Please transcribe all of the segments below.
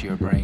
to your brain.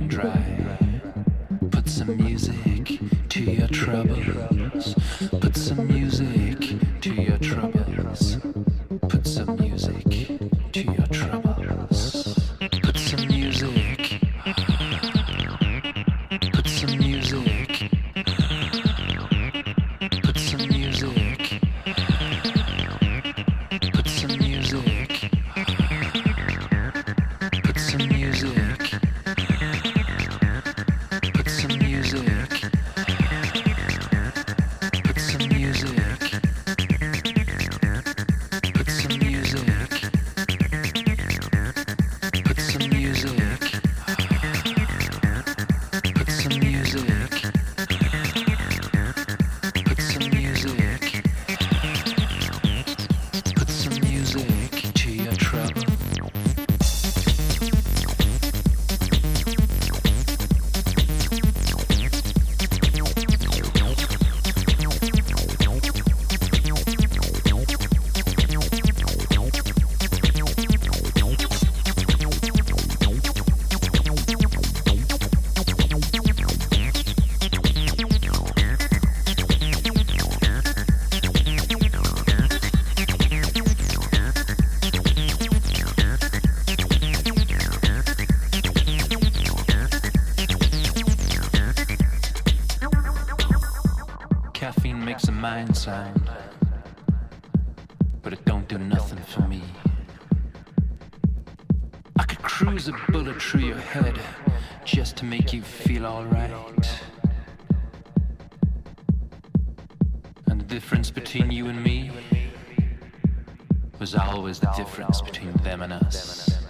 difference between them and us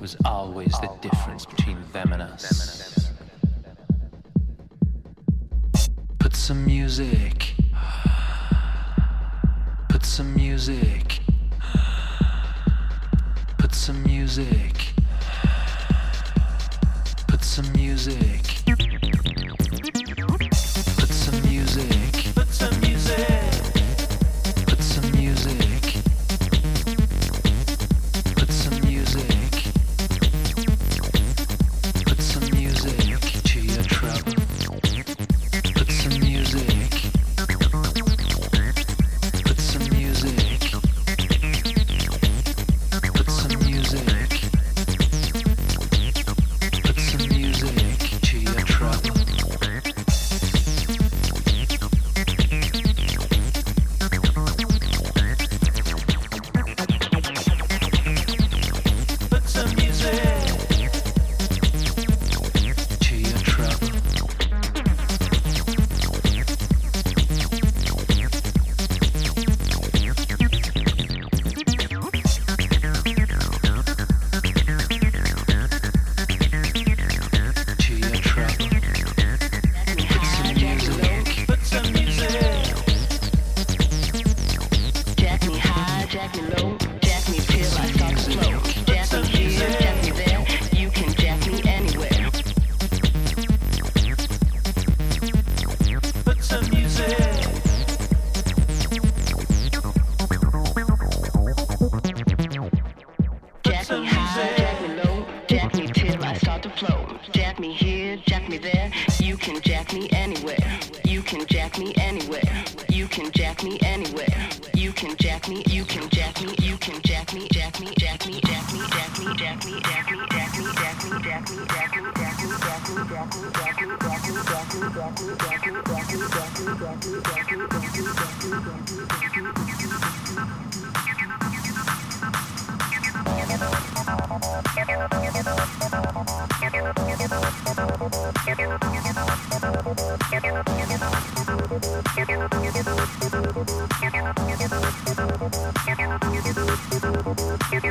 was always the difference between them and us. Put some music. Put some music. Put some music. Put some music.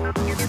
Thank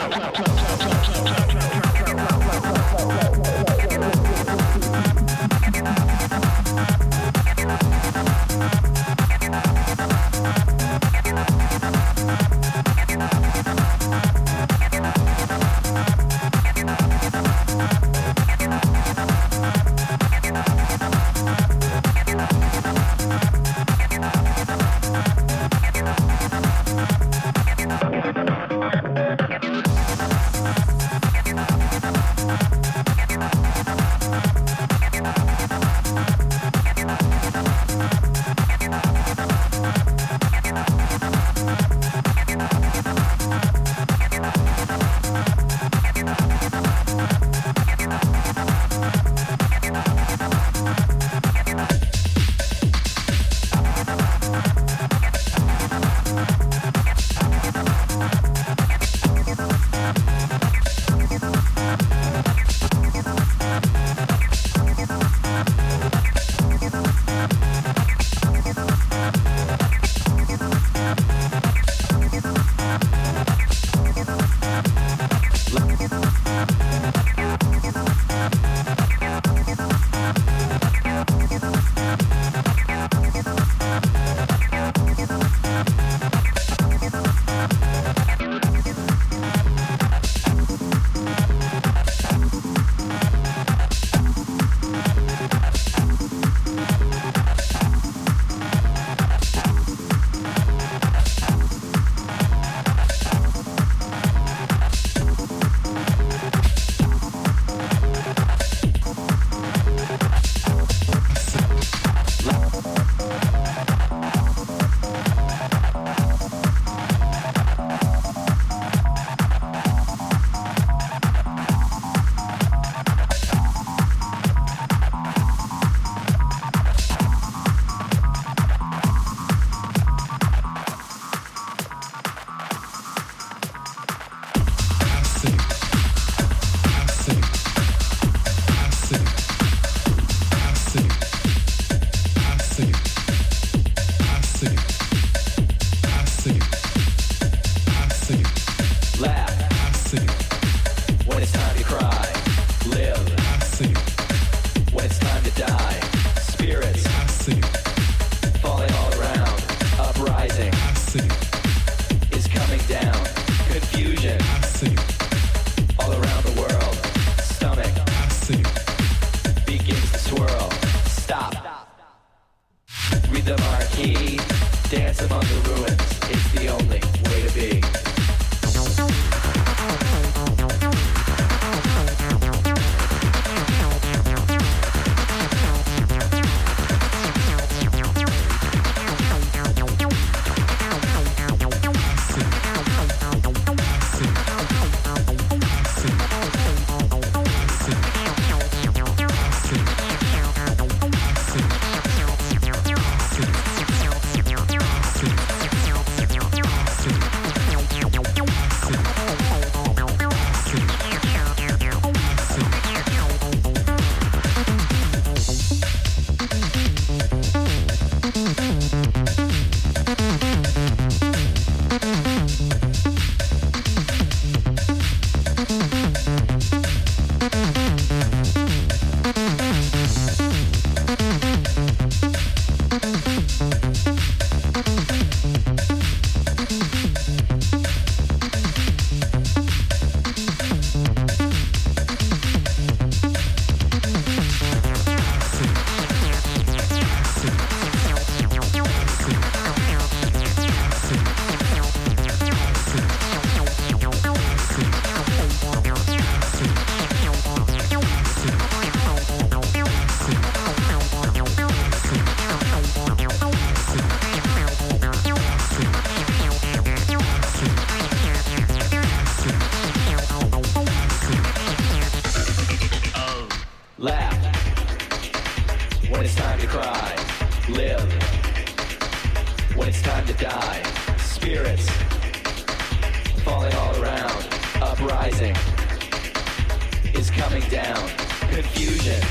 coming down, confusion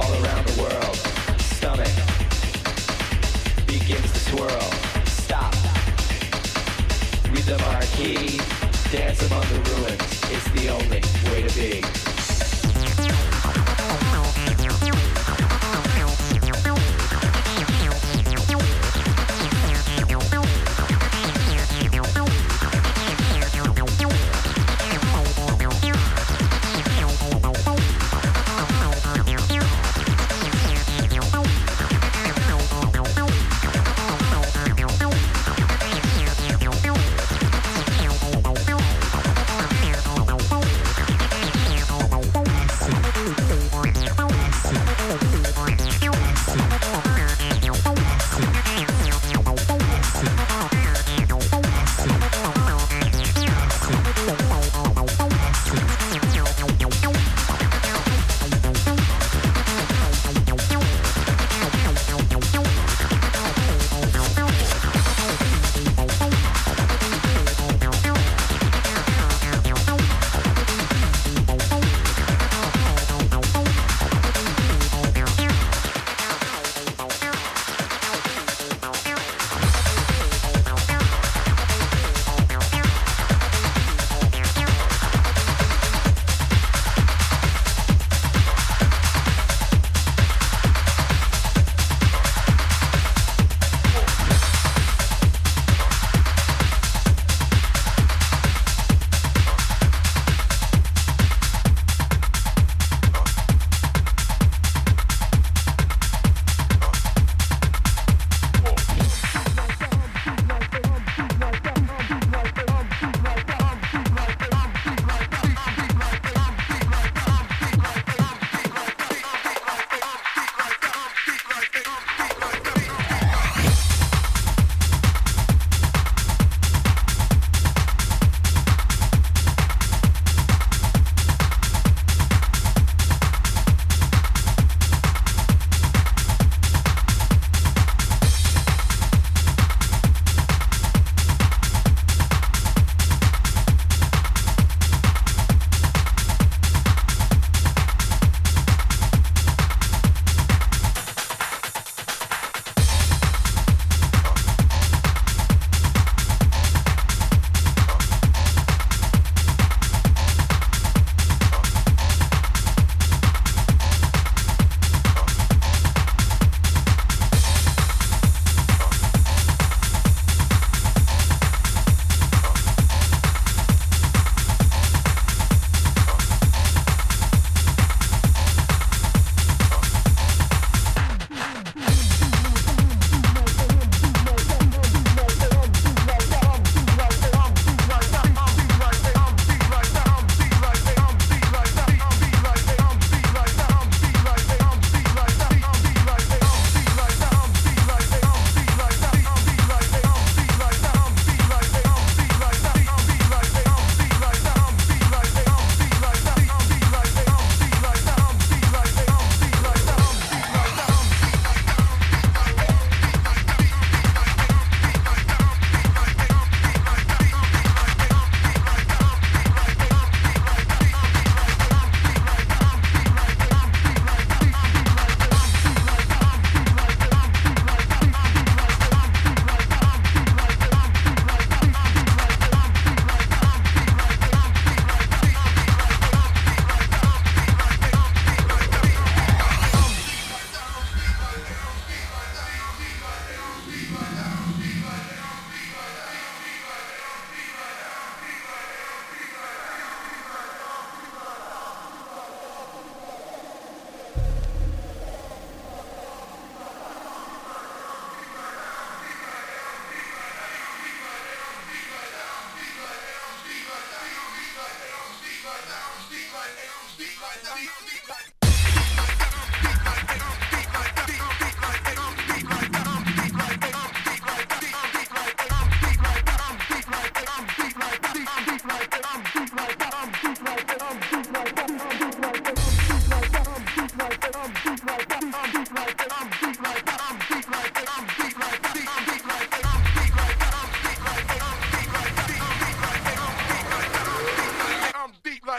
all around the world. Stomach begins to swirl. Stop. Read the marquee. Dance among the ruins. It's the only way to be.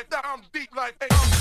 like that. I'm deep like. Hey, I'm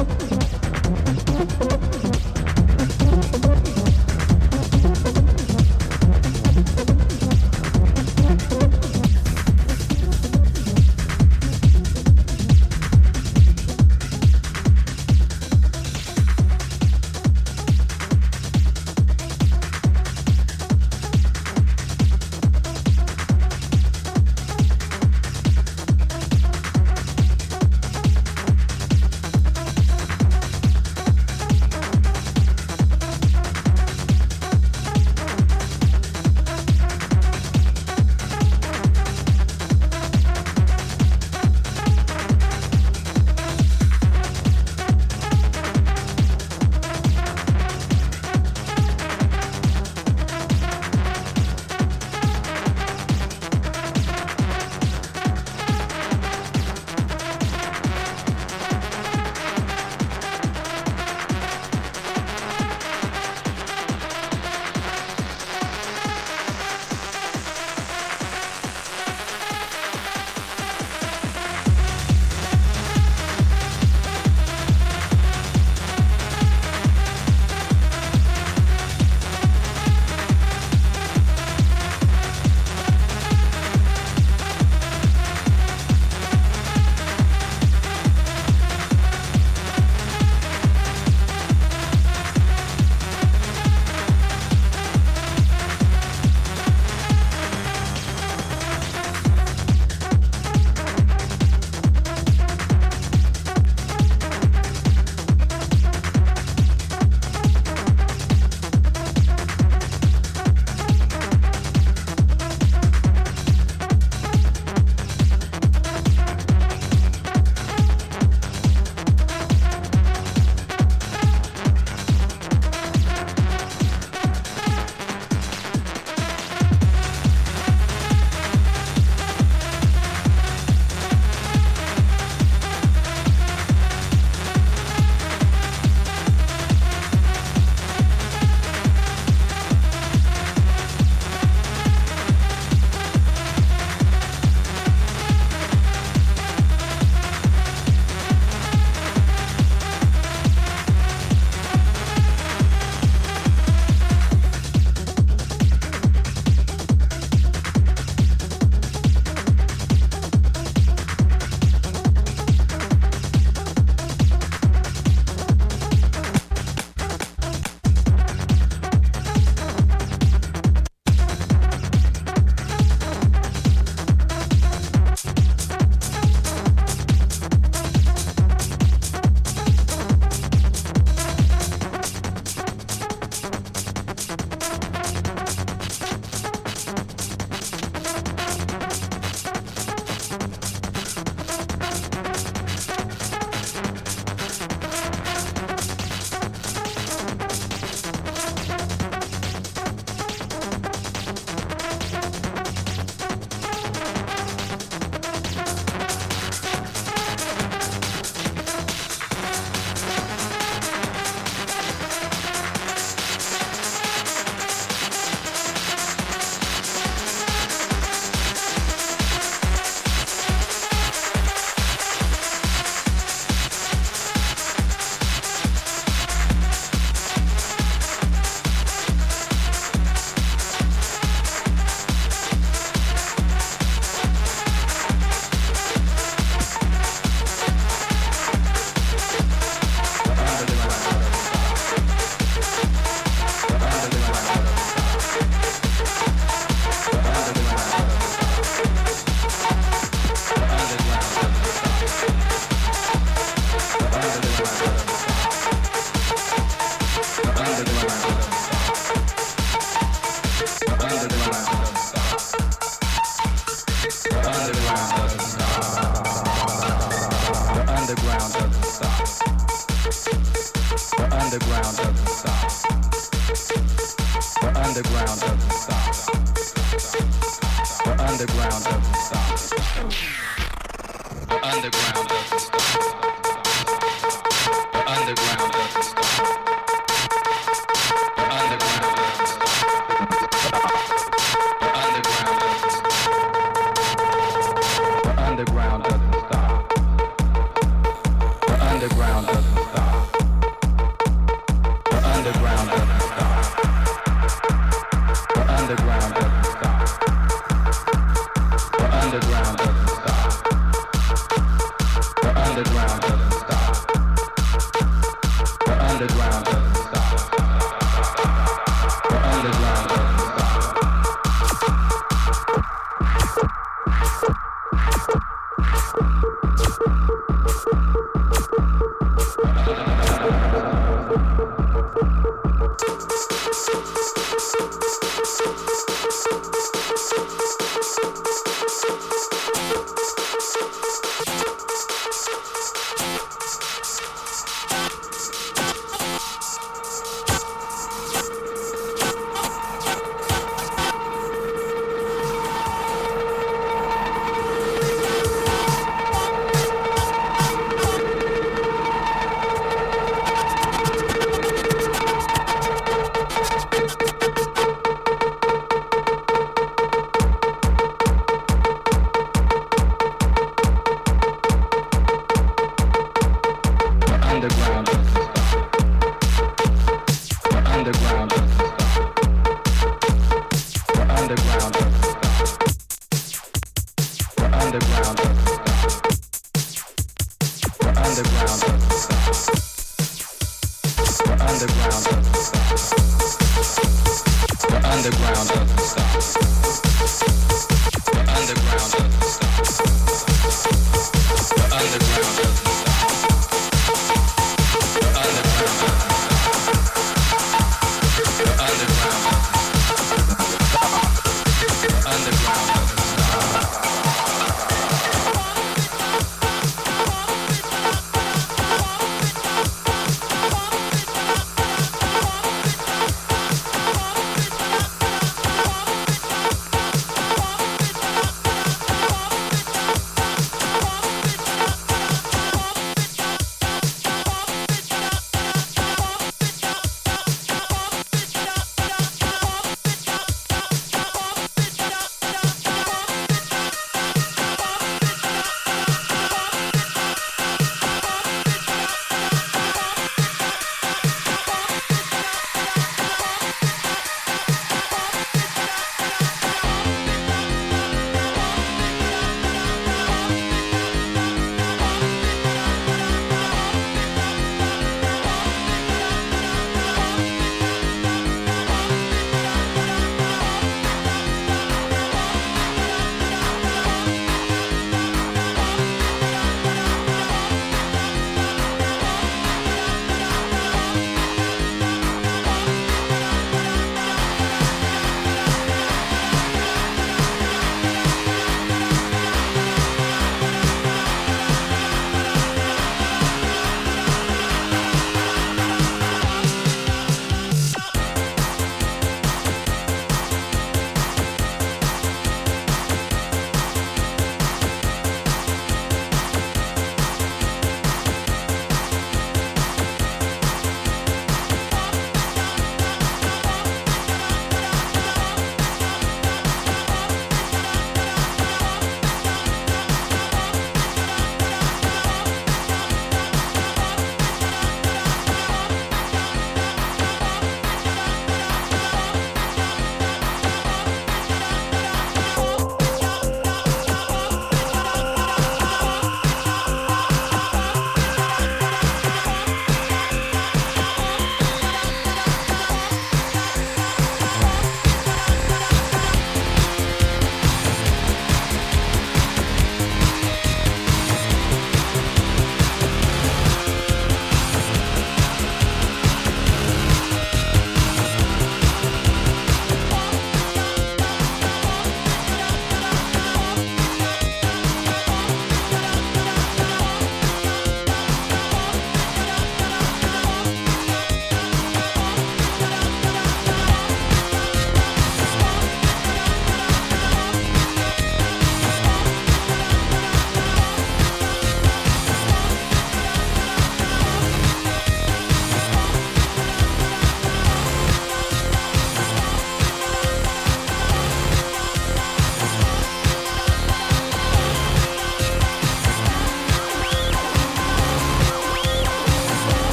Okay.